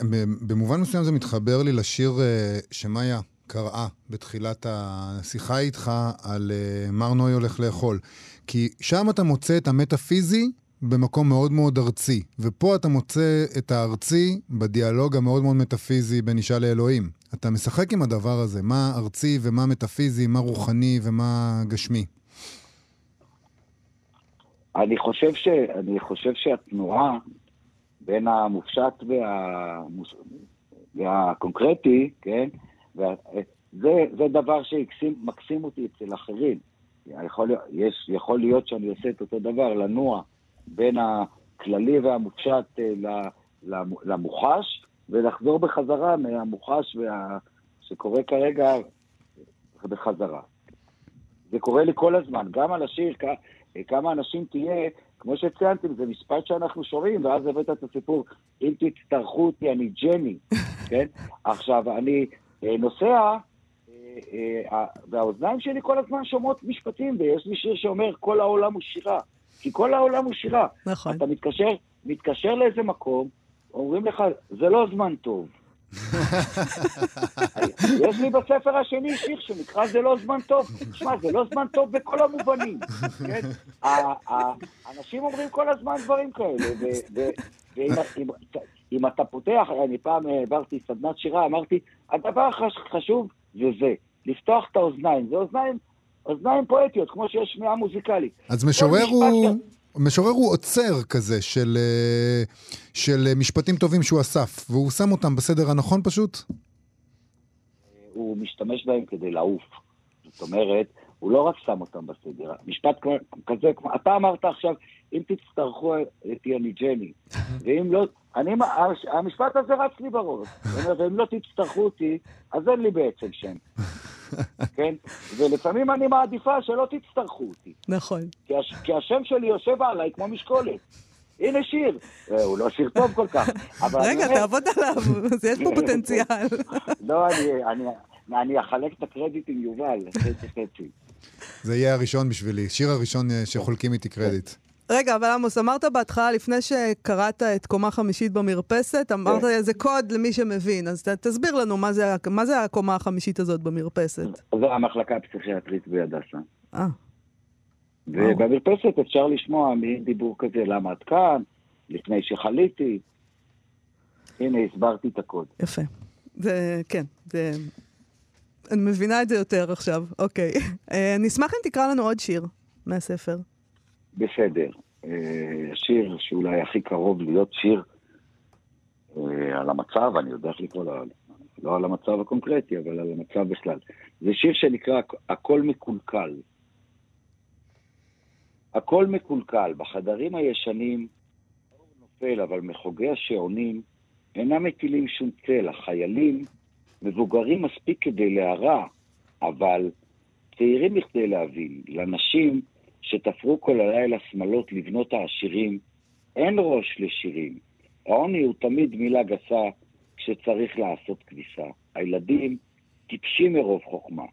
[SPEAKER 3] במובן מסוים זה מתחבר לי לשיר uh, שמאיה קראה בתחילת השיחה איתך על uh, מר נוי הולך לאכול. כי שם אתה מוצא את המטאפיזי במקום מאוד מאוד ארצי, ופה אתה מוצא את הארצי בדיאלוג המאוד מאוד מטאפיזי בין אישה לאלוהים. אתה משחק עם הדבר הזה, מה ארצי ומה מטאפיזי, מה רוחני ומה גשמי.
[SPEAKER 6] אני חושב, ש... אני חושב שהתנועה בין המופשט והמוס... והקונקרטי, כן? וזה זה דבר שמקסים אותי אצל אחרים. יכול, יש, יכול להיות שאני עושה את אותו דבר, לנוע בין הכללי והמופשט אה, למוחש, ולחזור בחזרה מהמוחש וה... שקורה כרגע בחזרה. זה קורה לי כל הזמן, גם על השיר, כמה אנשים תהיה, כמו שציינתם, זה משפט שאנחנו שומעים, ואז הבאת את הסיפור, אם תצטרכו אותי, אני ג'ני, כן? עכשיו, אני נוסע, אה, אה, והאוזניים שלי כל הזמן שומעות משפטים, ויש לי שיר שאומר, כל העולם הוא שירה. כי כל העולם הוא שירה.
[SPEAKER 2] נכון.
[SPEAKER 6] אתה מתקשר, מתקשר לאיזה מקום, אומרים לך, זה לא זמן טוב. יש לי בספר השני שיר שנקרא זה לא זמן טוב. תשמע, זה לא זמן טוב בכל המובנים. כן? אנשים אומרים כל הזמן דברים כאלה, ואם אם- אתה פותח, אני פעם העברתי סדנת שירה, אמרתי, הדבר החשוב זה זה, לפתוח את האוזניים. זה אוזניים, אוזניים פואטיות, כמו שיש שמיעה מוזיקלית.
[SPEAKER 3] אז משורר הוא...
[SPEAKER 6] ש-
[SPEAKER 3] משורר הוא עוצר כזה של, אה, של אה, משפטים טובים שהוא אסף, והוא שם אותם בסדר הנכון פשוט?
[SPEAKER 6] הוא משתמש בהם כדי לעוף. זאת אומרת, הוא לא רק שם אותם בסדר. משפט כזה, כמו, אתה אמרת עכשיו, אם תצטרכו את יוני ג'ני, ואם לא, אני, המשפט הזה רץ לי בראש. זאת אומרת, ואם לא תצטרכו אותי, אז אין לי בעצם שם. כן? ולפעמים אני מעדיפה שלא תצטרכו אותי.
[SPEAKER 2] נכון.
[SPEAKER 6] כי, הש, כי השם שלי יושב עליי כמו משקולת. הנה שיר. אה, הוא לא שיר טוב כל כך. אבל אני
[SPEAKER 2] רגע,
[SPEAKER 6] אומר-
[SPEAKER 2] תעבוד עליו, אז יש פה פוטנציאל.
[SPEAKER 6] לא, אני, אני, אני אחלק את הקרדיט עם יובל, חצי חצי.
[SPEAKER 3] זה יהיה הראשון בשבילי, שיר הראשון אה, שחולקים איתי קרדיט.
[SPEAKER 2] רגע, אבל עמוס, אמרת בהתחלה, לפני שקראת את קומה חמישית במרפסת, אמרת
[SPEAKER 6] כן.
[SPEAKER 2] איזה קוד למי שמבין, אז ת- תסביר לנו מה זה, מה זה הקומה החמישית הזאת במרפסת.
[SPEAKER 6] זו המחלקה הפסיכיאטרית בהדסה.
[SPEAKER 2] אה,
[SPEAKER 6] ובמרפסת אפשר לשמוע מין דיבור כזה, למה את כאן, לפני שחליתי. הנה, הסברתי את הקוד.
[SPEAKER 2] יפה. זה, כן, זה... אני מבינה את זה יותר עכשיו, אוקיי. אה, אני אשמח אם תקרא לנו עוד שיר מהספר.
[SPEAKER 6] בסדר. אה, השיר שאולי הכי קרוב להיות שיר אה, על המצב, אני יודע איך לקרוא לו, לא על המצב הקונקרטי, אבל על המצב בכלל. זה שיר שנקרא הכל מקולקל. הכל מקולקל. בחדרים הישנים, האור נופל, אבל מחוגי השעונים אינם מטילים שום צל. החיילים מבוגרים מספיק כדי להרע, אבל צעירים מכדי להבין. לנשים שתפרו כל הלילה שמלות לבנות העשירים, אין ראש לשירים. העוני הוא תמיד מילה גסה כשצריך לעשות כביסה. הילדים טיפשים מרוב חוכמה.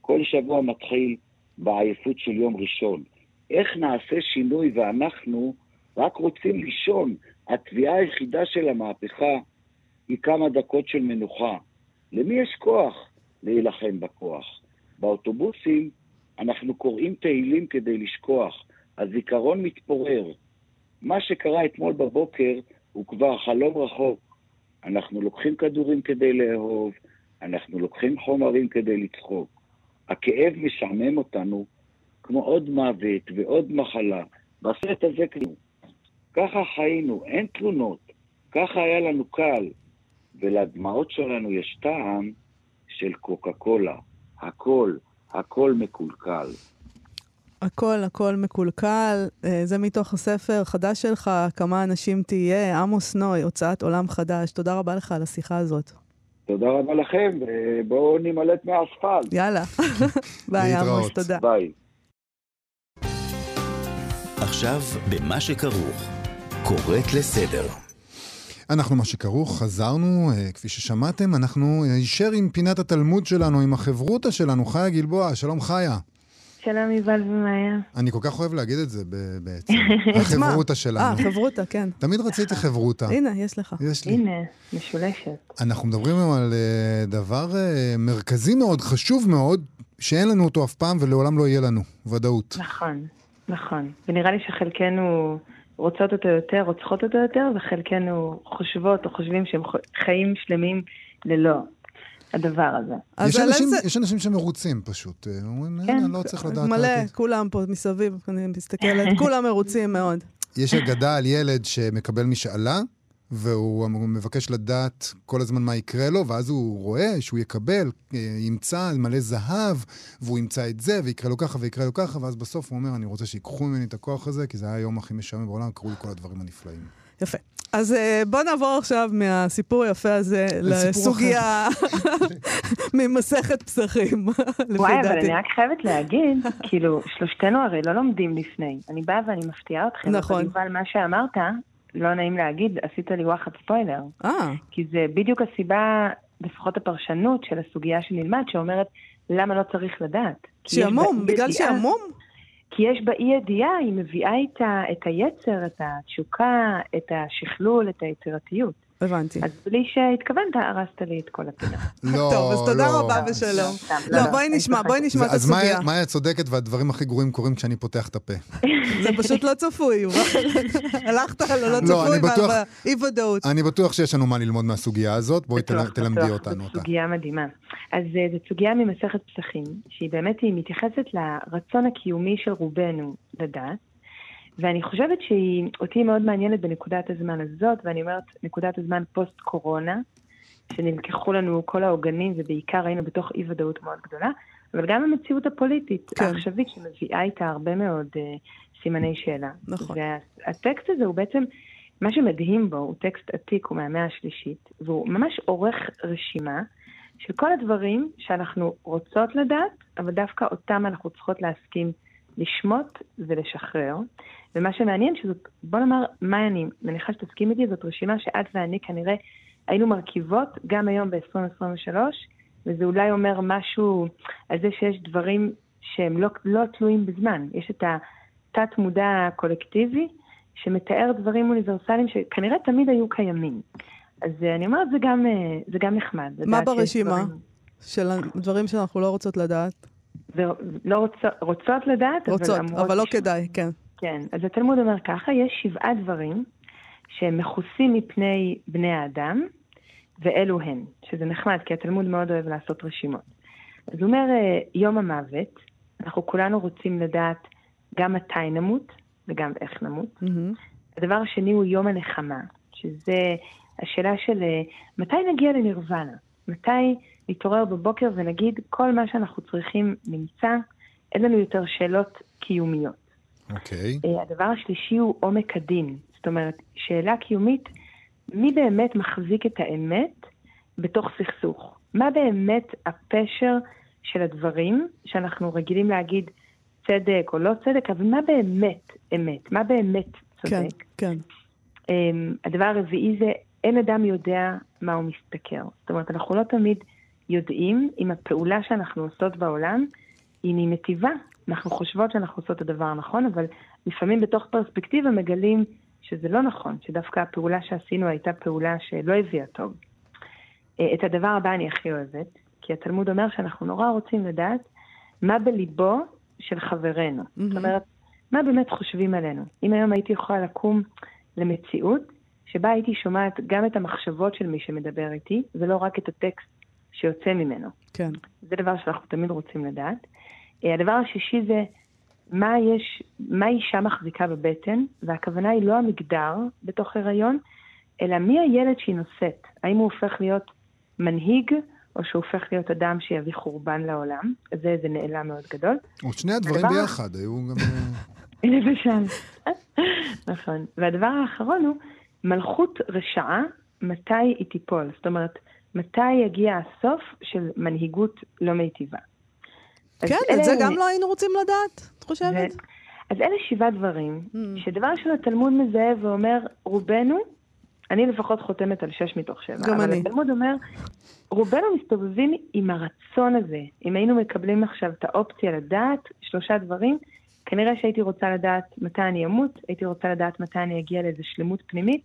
[SPEAKER 6] כל שבוע מתחיל בעייפות של יום ראשון. איך נעשה שינוי ואנחנו רק רוצים לישון? התביעה היחידה של המהפכה היא כמה דקות של מנוחה. למי יש כוח להילחם בכוח? באוטובוסים אנחנו קוראים תהילים כדי לשכוח. הזיכרון מתפורר. מה שקרה אתמול בבוקר הוא כבר חלום רחוק. אנחנו לוקחים כדורים כדי לאהוב, אנחנו לוקחים חומרים כדי לצחוק. הכאב משעמם אותנו כמו עוד מוות ועוד מחלה. בסרט הזה כלום. ככה חיינו, אין תלונות. ככה היה לנו קל. ולדמעות שלנו יש טעם של קוקה קולה. הכל, הכל מקולקל.
[SPEAKER 2] הכל, הכל מקולקל. אה, זה מתוך הספר החדש שלך, כמה אנשים תהיה. עמוס נוי, הוצאת עולם חדש. תודה רבה לך על השיחה הזאת.
[SPEAKER 6] תודה רבה לכם, ובואו נימלט מהאספלט.
[SPEAKER 2] יאללה. ביי, עמוס. תודה.
[SPEAKER 6] ביי.
[SPEAKER 7] עכשיו במה שכרוך. קוראת לסדר.
[SPEAKER 3] אנחנו מה שכרוך, חזרנו, אה, כפי ששמעתם, אנחנו אה, הישר עם פינת התלמוד שלנו, עם החברותא שלנו, חיה גלבוע, שלום חיה.
[SPEAKER 8] שלום יובל ומאיה.
[SPEAKER 3] אני כל כך אוהב להגיד את זה בעצם? החברותא
[SPEAKER 2] אה,
[SPEAKER 3] שלנו.
[SPEAKER 2] חברותא, כן.
[SPEAKER 3] תמיד רציתי חברותא.
[SPEAKER 2] הנה, יש לך.
[SPEAKER 3] יש לי.
[SPEAKER 8] הנה, משולשת.
[SPEAKER 3] אנחנו מדברים היום על אה, דבר אה, מרכזי מאוד, חשוב מאוד, שאין לנו אותו אף פעם ולעולם לא יהיה לנו, ודאות.
[SPEAKER 8] נכון, נכון. ונראה לי שחלקנו רוצות אותו יותר, רוצחות אותו יותר, וחלקנו חושבות או חושבים שהם חיים שלמים ללא הדבר הזה.
[SPEAKER 3] יש אנשים,
[SPEAKER 2] איזה...
[SPEAKER 3] יש אנשים שמרוצים פשוט, אה, אומרים,
[SPEAKER 8] כן.
[SPEAKER 3] "אין, אני לא צריך לדעת.
[SPEAKER 2] מלא,
[SPEAKER 3] העתיד."
[SPEAKER 2] כולם פה מסביב, אני מסתכלת, כולם מרוצים מאוד.
[SPEAKER 3] יש אגדה על ילד שמקבל משאלה, והוא מבקש לדעת כל הזמן מה יקרה לו, ואז הוא רואה שהוא יקבל, אה, ימצא מלא זהב, והוא ימצא את זה, ויקרה לו ככה ויקרה לו ככה, ואז בסוף הוא אומר, אני רוצה שיקחו ממני את הכוח הזה, כי זה היה היום הכי משעמם בעולם, קרו לי כל הדברים הנפלאים.
[SPEAKER 2] יפה. אז אה, בוא נעבור עכשיו מהסיפור היפה הזה לסוגיה ממסכת פסחים, לפי
[SPEAKER 8] וואי, אבל. אני רק חייבת להגיד, כאילו, שלושתנו הרי לא לומדים לפני. אני באה ואני מפתיעה אתכם.
[SPEAKER 2] נכון.
[SPEAKER 8] אבל יובל, מה שאמרת, לא נעים להגיד, עשית לי וואחד ספוילר.
[SPEAKER 2] אה,
[SPEAKER 8] כי זה בדיוק הסיבה, לפחות הפרשנות של הסוגיה שנלמד, שאומרת, למה לא צריך לדעת?
[SPEAKER 2] שעמום, בגלל שעמום?
[SPEAKER 8] כי יש באי ידיעה, היא מביאה איתה את היצר, את התשוקה, את השכלול, את היצירתיות.
[SPEAKER 2] הבנתי.
[SPEAKER 8] אז בלי שהתכוונת, הרסת לי את כל הפינה.
[SPEAKER 3] לא,
[SPEAKER 2] טוב, אז תודה
[SPEAKER 3] לא.
[SPEAKER 2] רבה ושלום.
[SPEAKER 8] סתם,
[SPEAKER 2] לא,
[SPEAKER 8] לא,
[SPEAKER 2] בואי
[SPEAKER 8] אני
[SPEAKER 2] נשמע, בואי. נשמע את
[SPEAKER 3] אז מאיה-
[SPEAKER 2] הסוגיה.
[SPEAKER 3] צודקת והדברים הכי גרועים קורים כשאני פותח את הפה.
[SPEAKER 2] זה פשוט לא צפוי. הלכת על הלא
[SPEAKER 3] לא,
[SPEAKER 2] צפוי ועל האי-ודאות.
[SPEAKER 3] אני בטוח שיש לנו מה ללמוד מהסוגיה הזאת, בואי תלמדי אותנו אותה.
[SPEAKER 8] סוגיה מדהימה. אז אה, זו סוגיה ממסכת פסחים, שהיא באמת, היא מתייחסת לרצון הקיומי של רובנו לדעת, ואני חושבת שהיא אותי מאוד מעניינת בנקודת הזמן הזאת, ואני אומרת נקודת הזמן פוסט-קורונה, שנלקחו לנו כל העוגנים, ובעיקר היינו בתוך אי-ודאות מאוד גדולה, אבל גם המציאות הפוליטית
[SPEAKER 2] כן.
[SPEAKER 8] העכשווית שמביאה איתה הרבה מאוד uh, סימני שאלה.
[SPEAKER 2] נכון.
[SPEAKER 8] והטקסט הזה הוא בעצם, מה שמדהים בו, הוא טקסט עתיק, הוא מהמאה השלישית, והוא ממש עורך רשימה של כל הדברים שאנחנו רוצות לדעת, אבל דווקא אותם אנחנו צריכות להסכים לשמוט ולשחרר. ומה שמעניין שזאת, בוא נאמר, מה אני מניחה שתסכים איתי, זאת רשימה שאת ואני כנראה היינו מרכיבות גם היום ב-2023, וזה אולי אומר משהו על זה שיש דברים שהם לא, לא תלויים בזמן. יש את התת-מודע הקולקטיבי, שמתאר דברים אוניברסליים שכנראה תמיד היו קיימים. אז אני אומרת, זה גם, אה, זה גם נחמד.
[SPEAKER 2] מה ברשימה?
[SPEAKER 8] דברים-
[SPEAKER 2] של הדברים שאנחנו לא רוצות לדעת.
[SPEAKER 8] ולא רוצות, רוצות לדעת,
[SPEAKER 2] רוצות,
[SPEAKER 8] אבל אמורות
[SPEAKER 2] אבל לא
[SPEAKER 8] לשמוע.
[SPEAKER 2] כדאי, כן.
[SPEAKER 8] כן, אז התלמוד אומר ככה, יש שבעה דברים שהם מכוסים מפני בני האדם, ואלו הן, שזה נחמד, כי התלמוד מאוד אוהב לעשות רשימות. אז הוא אומר, אה, יום המוות, אנחנו כולנו רוצים לדעת גם מתי נמות וגם איך נמות.
[SPEAKER 2] מהמם.
[SPEAKER 8] הדבר השני הוא יום הנחמה, שזה השאלה של אה, מתי נגיע לנירוונה? מתי נתעורר בבוקר ונגיד כל מה שאנחנו צריכים נמצא, אין לנו יותר שאלות קיומיות.
[SPEAKER 3] אוקיי.
[SPEAKER 8] אה, הדבר השלישי הוא עומק הדין. זאת אומרת, שאלה קיומית, מי באמת מחזיק את האמת בתוך סכסוך? מה באמת הפשר של הדברים שאנחנו רגילים להגיד צדק או לא צדק, אבל מה באמת אמת? מה באמת
[SPEAKER 2] כן,
[SPEAKER 8] צודק?
[SPEAKER 2] כן.
[SPEAKER 8] Um, הדבר הרביעי זה, אין אדם יודע מה הוא משתכר. זאת אומרת, אנחנו לא תמיד יודעים אם הפעולה שאנחנו עושות בעולם היא מנתיבה. אנחנו חושבות שאנחנו עושות את הדבר הנכון, אבל לפעמים בתוך פרספקטיבה מגלים שזה לא נכון, שדווקא הפעולה שעשינו הייתה פעולה שלא הביאה טוב. אה, את הדבר הבא אני הכי אוהבת, כי התלמוד אומר שאנחנו נורא רוצים לדעת מה בליבו של חברנו.
[SPEAKER 2] מהמם.
[SPEAKER 8] זאת אומרת, מה באמת חושבים עלינו. אם היום הייתי יכולה לקום למציאות שבה הייתי שומעת גם את המחשבות של מי שמדבר איתי, ולא רק את הטקסט שיוצא ממנו.
[SPEAKER 2] כן.
[SPEAKER 8] זה דבר שאנחנו תמיד רוצים לדעת. אה, הדבר השישי זה מה יש, מה אישה מחזיקה בבטן, והכוונה היא לא המגדר בתוך הריון, אלא מי הילד שהיא נושאת. האם הוא הופך להיות מנהיג, או שהוא הופך להיות אדם שיביא חורבן לעולם. זה איזה נעלה מאוד גדול.
[SPEAKER 3] או שני הדברים
[SPEAKER 8] הדבר-
[SPEAKER 3] ביחד, היו גם... אה,
[SPEAKER 8] למשל. נכון. והדבר האחרון הוא, מלכות רשעה, מתי היא תיפול? זאת אומרת, מתי יגיע הסוף של מנהיגות לא מיטיבה?
[SPEAKER 2] כן,
[SPEAKER 8] אלה-
[SPEAKER 2] את זה גם לא היינו רוצים לדעת, את חושבת?
[SPEAKER 8] ו- אז אלה שבעה דברים,
[SPEAKER 2] Mm.
[SPEAKER 8] שדבר ראשון התלמוד מזהה ואומר, רובנו, אני לפחות חותמת על שש מתוך שבע,
[SPEAKER 2] גם
[SPEAKER 8] אבל
[SPEAKER 2] אני.
[SPEAKER 8] התלמוד אומר, רובנו מסתובבים עם הרצון הזה. אם היינו מקבלים עכשיו את האופציה לדעת שלושה דברים, כנראה שהייתי רוצה לדעת מתי אני אמות, הייתי רוצה לדעת מתי אני אגיע לאיזו שלמות פנימית,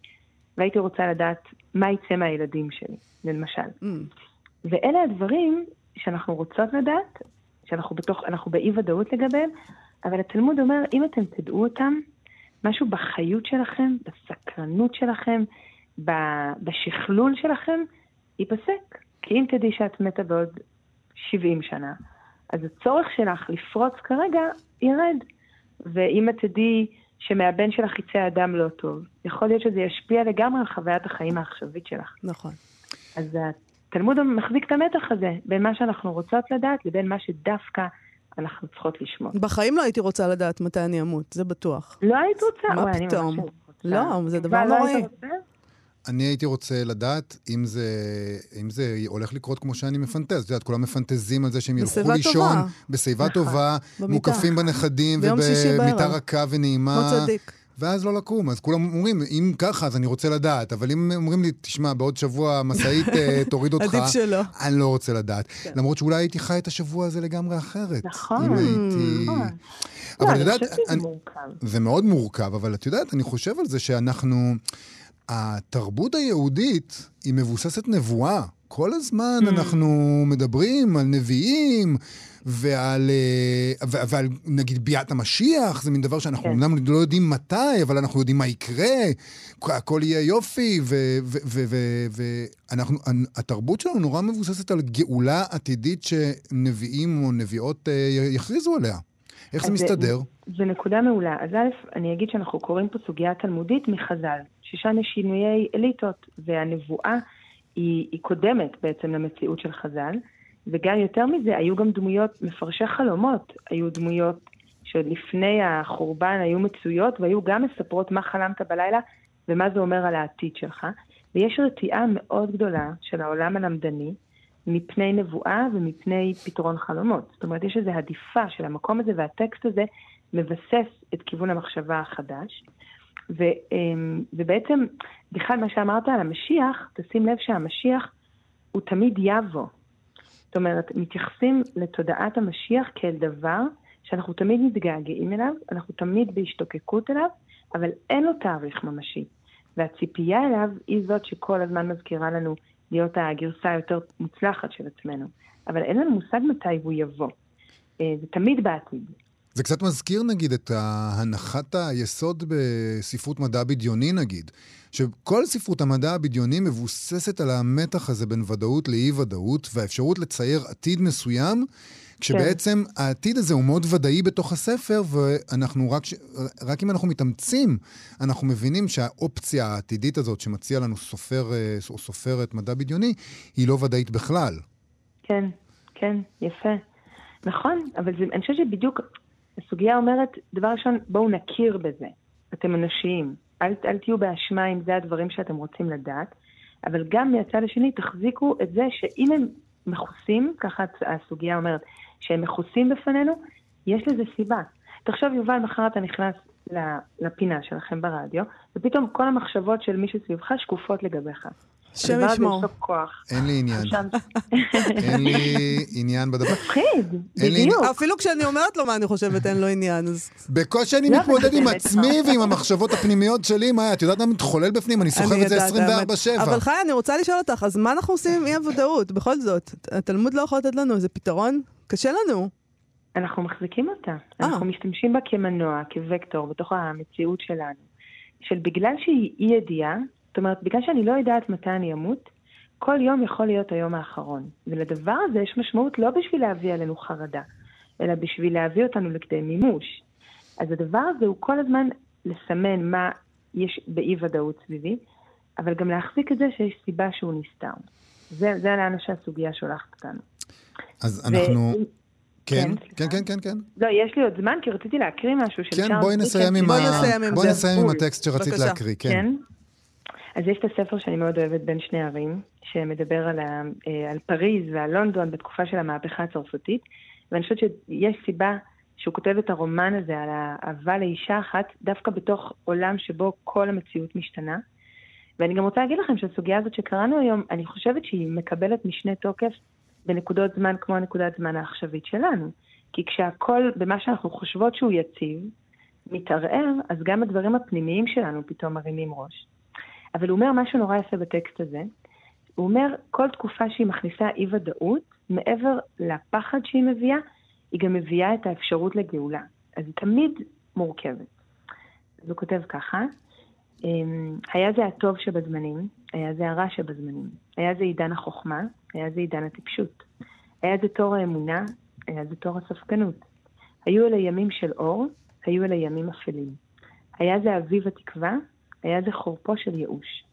[SPEAKER 8] והייתי רוצה לדעת מה יצא מהילדים שלי, למשל.
[SPEAKER 2] Mm.
[SPEAKER 8] ואלה הדברים שאנחנו רוצות לדעת, שאנחנו בתוך, אנחנו באי ודאות לגביהם, אבל התלמוד אומר, אם אתם תדעו אותם, משהו בחיות שלכם, בסקרנות שלכם, בשכלול שלכם, ייפסק. כי אם תדעי שאת מתה בעוד 70 שנה, אז הצורך שלך לפרוץ כרגע ירד. ואם את תדעי שמהבן שלך יצא אדם לא טוב, יכול להיות שזה ישפיע לגמרי על חוויית החיים העכשווית שלך.
[SPEAKER 2] נכון.
[SPEAKER 8] אז התלמוד מחזיק את המתח הזה בין מה שאנחנו רוצות לדעת לבין מה שדווקא אנחנו צריכות לשמוע.
[SPEAKER 2] בחיים לא הייתי רוצה לדעת מתי אני אמות, זה בטוח.
[SPEAKER 8] לא היית רוצה?
[SPEAKER 2] מה
[SPEAKER 8] וואי,
[SPEAKER 2] פתאום?
[SPEAKER 8] רוצה.
[SPEAKER 2] לא, זה דבר
[SPEAKER 8] לא
[SPEAKER 2] נוראי.
[SPEAKER 8] רוצה?
[SPEAKER 3] אני הייתי רוצה לדעת אם זה, אם זה הולך לקרות כמו שאני מפנטז. את יודעת, כולם מפנטזים על זה שהם ילכו לישון,
[SPEAKER 2] טובה.
[SPEAKER 3] בשיבה
[SPEAKER 8] נכון.
[SPEAKER 3] טובה,
[SPEAKER 2] במיטה.
[SPEAKER 3] מוקפים בנכדים ובמיטה. רכה ונעימה.
[SPEAKER 2] כמו צדיק.
[SPEAKER 3] ואז לא לקום. אז כולם אומרים, אם ככה, אז אני רוצה לדעת. אבל אם אומרים לי, תשמע, בעוד שבוע המשאית אה, תוריד אותך,
[SPEAKER 2] עדיף שלא.
[SPEAKER 3] אני לא רוצה לדעת. למרות שאולי הייתי חי את השבוע הזה לגמרי אחרת.
[SPEAKER 8] נכון.
[SPEAKER 3] אם הייתי...
[SPEAKER 8] נכון.
[SPEAKER 3] אבל
[SPEAKER 8] לא,
[SPEAKER 3] את
[SPEAKER 8] אני
[SPEAKER 3] יודעת,
[SPEAKER 8] חושבת שזה
[SPEAKER 3] אני-
[SPEAKER 8] מורכב.
[SPEAKER 3] זה מאוד מורכב, אבל את יודעת, אני חושב על זה שאנחנו... התרבות היהודית היא מבוססת נבואה. כל הזמן
[SPEAKER 8] Mm.
[SPEAKER 3] אנחנו מדברים על נביאים ועל, אה, ו- ועל נגיד ביאת המשיח, זה מין דבר שאנחנו
[SPEAKER 8] כן.
[SPEAKER 3] אומנם לא יודעים מתי, אבל אנחנו יודעים מה יקרה, הכל יהיה יופי, והתרבות שלנו נורא מבוססת על גאולה עתידית שנביאים או נביאות אה, יכריזו עליה. איך זה מסתדר?
[SPEAKER 8] זו נקודה מעולה. אז א', אני אגיד שאנחנו קוראים פה סוגיה תלמודית מחז"ל, ששם יש שינויי אליטות, והנבואה היא, היא קודמת בעצם למציאות של חז"ל, וגם יותר מזה, היו גם דמויות, מפרשי חלומות, היו דמויות שעוד לפני החורבן היו מצויות, והיו גם מספרות מה חלמת בלילה ומה זה אומר על העתיד שלך. ויש רתיעה מאוד גדולה של העולם הלמדני מפני נבואה ומפני פתרון חלומות. זאת אומרת, יש איזו הדיפה של המקום הזה, והטקסט הזה מבסס את כיוון המחשבה החדש. ו, אמ, ובעצם, בכלל מה שאמרת על המשיח, תשים לב שהמשיח הוא תמיד יבוא. זאת אומרת, מתייחסים לתודעת המשיח כאל דבר שאנחנו תמיד מתגעגעים אליו, אנחנו תמיד בהשתוקקות אליו, אבל אין לו תאריך ממשי. והציפייה אליו היא זאת שכל הזמן מזכירה לנו להיות הגרסה היותר מוצלחת של עצמנו. אבל אין לנו מושג מתי הוא יבוא. אה, זה תמיד בעתיד.
[SPEAKER 3] זה קצת מזכיר נגיד את הנחת היסוד בספרות מדע בדיוני נגיד, שכל ספרות המדע הבדיוני מבוססת על המתח הזה בין ודאות לאי-ודאות והאפשרות לצייר עתיד מסוים, כשבעצם העתיד הזה הוא מאוד ודאי בתוך הספר, ואנחנו רק. רק אם אנחנו מתאמצים, אנחנו מבינים שהאופציה העתידית הזאת שמציע לנו סופר אה, או סופרת מדע בדיוני, היא לא ודאית בכלל.
[SPEAKER 8] כן, כן, יפה. נכון, אבל זה, אני חושבת שבדיוק הסוגיה אומרת, דבר ראשון, בואו נכיר בזה. אתם אנושיים. אל, אל תהיו באשמה אם זה הדברים שאתם רוצים לדעת, אבל גם מהצד השני תחזיקו את זה שאם הם מכוסים, ככה הסוגיה אומרת, שהם מכוסים בפנינו, יש לזה סיבה. תחשוב, יובל, מחר אתה נכנס לפינה שלכם ברדיו, ופתאום כל המחשבות של מי שסביבך שקופות לגביך.
[SPEAKER 2] שם ישמור.
[SPEAKER 3] אין לי עניין. אין לי עניין בדבר.
[SPEAKER 8] מפחיד, בדיוק.
[SPEAKER 2] אפילו כשאני אומרת לו מה אני חושבת, אין לו עניין, אז...
[SPEAKER 3] בקושי אני מתמודד עם עצמי ועם המחשבות הפנימיות שלי, מה, את יודעת מה מתחולל בפנים? אני סוחב את זה 24/7.
[SPEAKER 2] אבל חי, אני רוצה לשאול אותך, אז מה אנחנו עושים עם אי-הוודאות? בכל זאת, התלמוד לא יכול לתת לנו איזה פתרון? קשה לנו.
[SPEAKER 8] אנחנו מחזיקים אותה. אנחנו משתמשים בה כמנוע, כווקטור, בתוך המציאות שלנו. של בגלל שהיא אי ידיעה, זאת אומרת, בגלל שאני לא יודעת מתי אני אמות, כל יום יכול להיות היום האחרון. ולדבר הזה יש משמעות לא בשביל להביא עלינו חרדה, אלא בשביל להביא אותנו לכדי מימוש. אז הדבר הזה הוא כל הזמן לסמן מה יש באי-ודאות סביבי, אבל גם להחזיק את זה שיש סיבה שהוא נסתר. זה, זה לאן שהסוגיה שולחת אותנו.
[SPEAKER 3] אז אנחנו... ו... כן, כן, כן, כן, כן.
[SPEAKER 8] לא, יש לי עוד זמן, כי רציתי להקריא משהו של
[SPEAKER 3] כן, בואי נסיים עם, ה... בואי נסיים עם הטקסט שרצית להקריא, כן.
[SPEAKER 8] אז יש את הספר שאני מאוד אוהבת, בין שני ערים, שמדבר על, ה, על פריז ועל לונדון בתקופה של המהפכה הצרפתית, ואני חושבת שיש סיבה שהוא כותב את הרומן הזה על האהבה לאישה אחת, דווקא בתוך עולם שבו כל המציאות משתנה. ואני גם רוצה להגיד לכם שהסוגיה הזאת שקראנו היום, אני חושבת שהיא מקבלת משנה תוקף בנקודות זמן כמו הנקודת זמן העכשווית שלנו. כי כשהכול, במה שאנחנו חושבות שהוא יציב, מתערער, אז גם הדברים הפנימיים שלנו פתאום מרימים ראש. אבל הוא אומר משהו נורא יפה בטקסט הזה. הוא אומר, כל תקופה שהיא מכניסה אי-ודאות, מעבר לפחד שהיא מביאה, היא גם מביאה את האפשרות לגאולה. אז היא תמיד מורכבת. אז הוא כותב ככה, היה זה הטוב שבזמנים, היה זה הרע שבזמנים, היה זה עידן החוכמה, היה זה עידן הטיפשות, היה זה תור האמונה, היה זה תור הספקנות. היו אלה ימים של אור, היו אלה ימים אפלים. היה זה אביב התקווה, היה זה חורפו של ייאוש.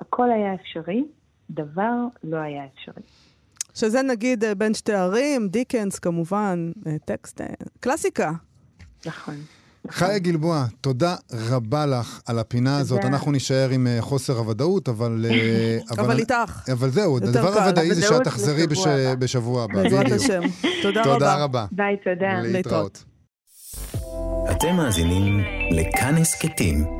[SPEAKER 8] הכל היה אפשרי, דבר לא היה אפשרי.
[SPEAKER 2] שזה נגיד בין שתי ערים, דיקנס כמובן, טקסט, קלאסיקה.
[SPEAKER 8] נכון.
[SPEAKER 3] חיה גלבוע, תודה רבה לך על הפינה הזאת. אנחנו נישאר עם חוסר הוודאות, אבל...
[SPEAKER 2] אבל איתך.
[SPEAKER 3] אבל זהו, הדבר הוודאי זה שאת תחזרי בשבוע הבא.
[SPEAKER 2] בעזרת השם. תודה רבה.
[SPEAKER 3] תודה רבה.
[SPEAKER 8] ביי, תודה.
[SPEAKER 3] להתראות.
[SPEAKER 7] אתם מאזינים לכאן הסכתים,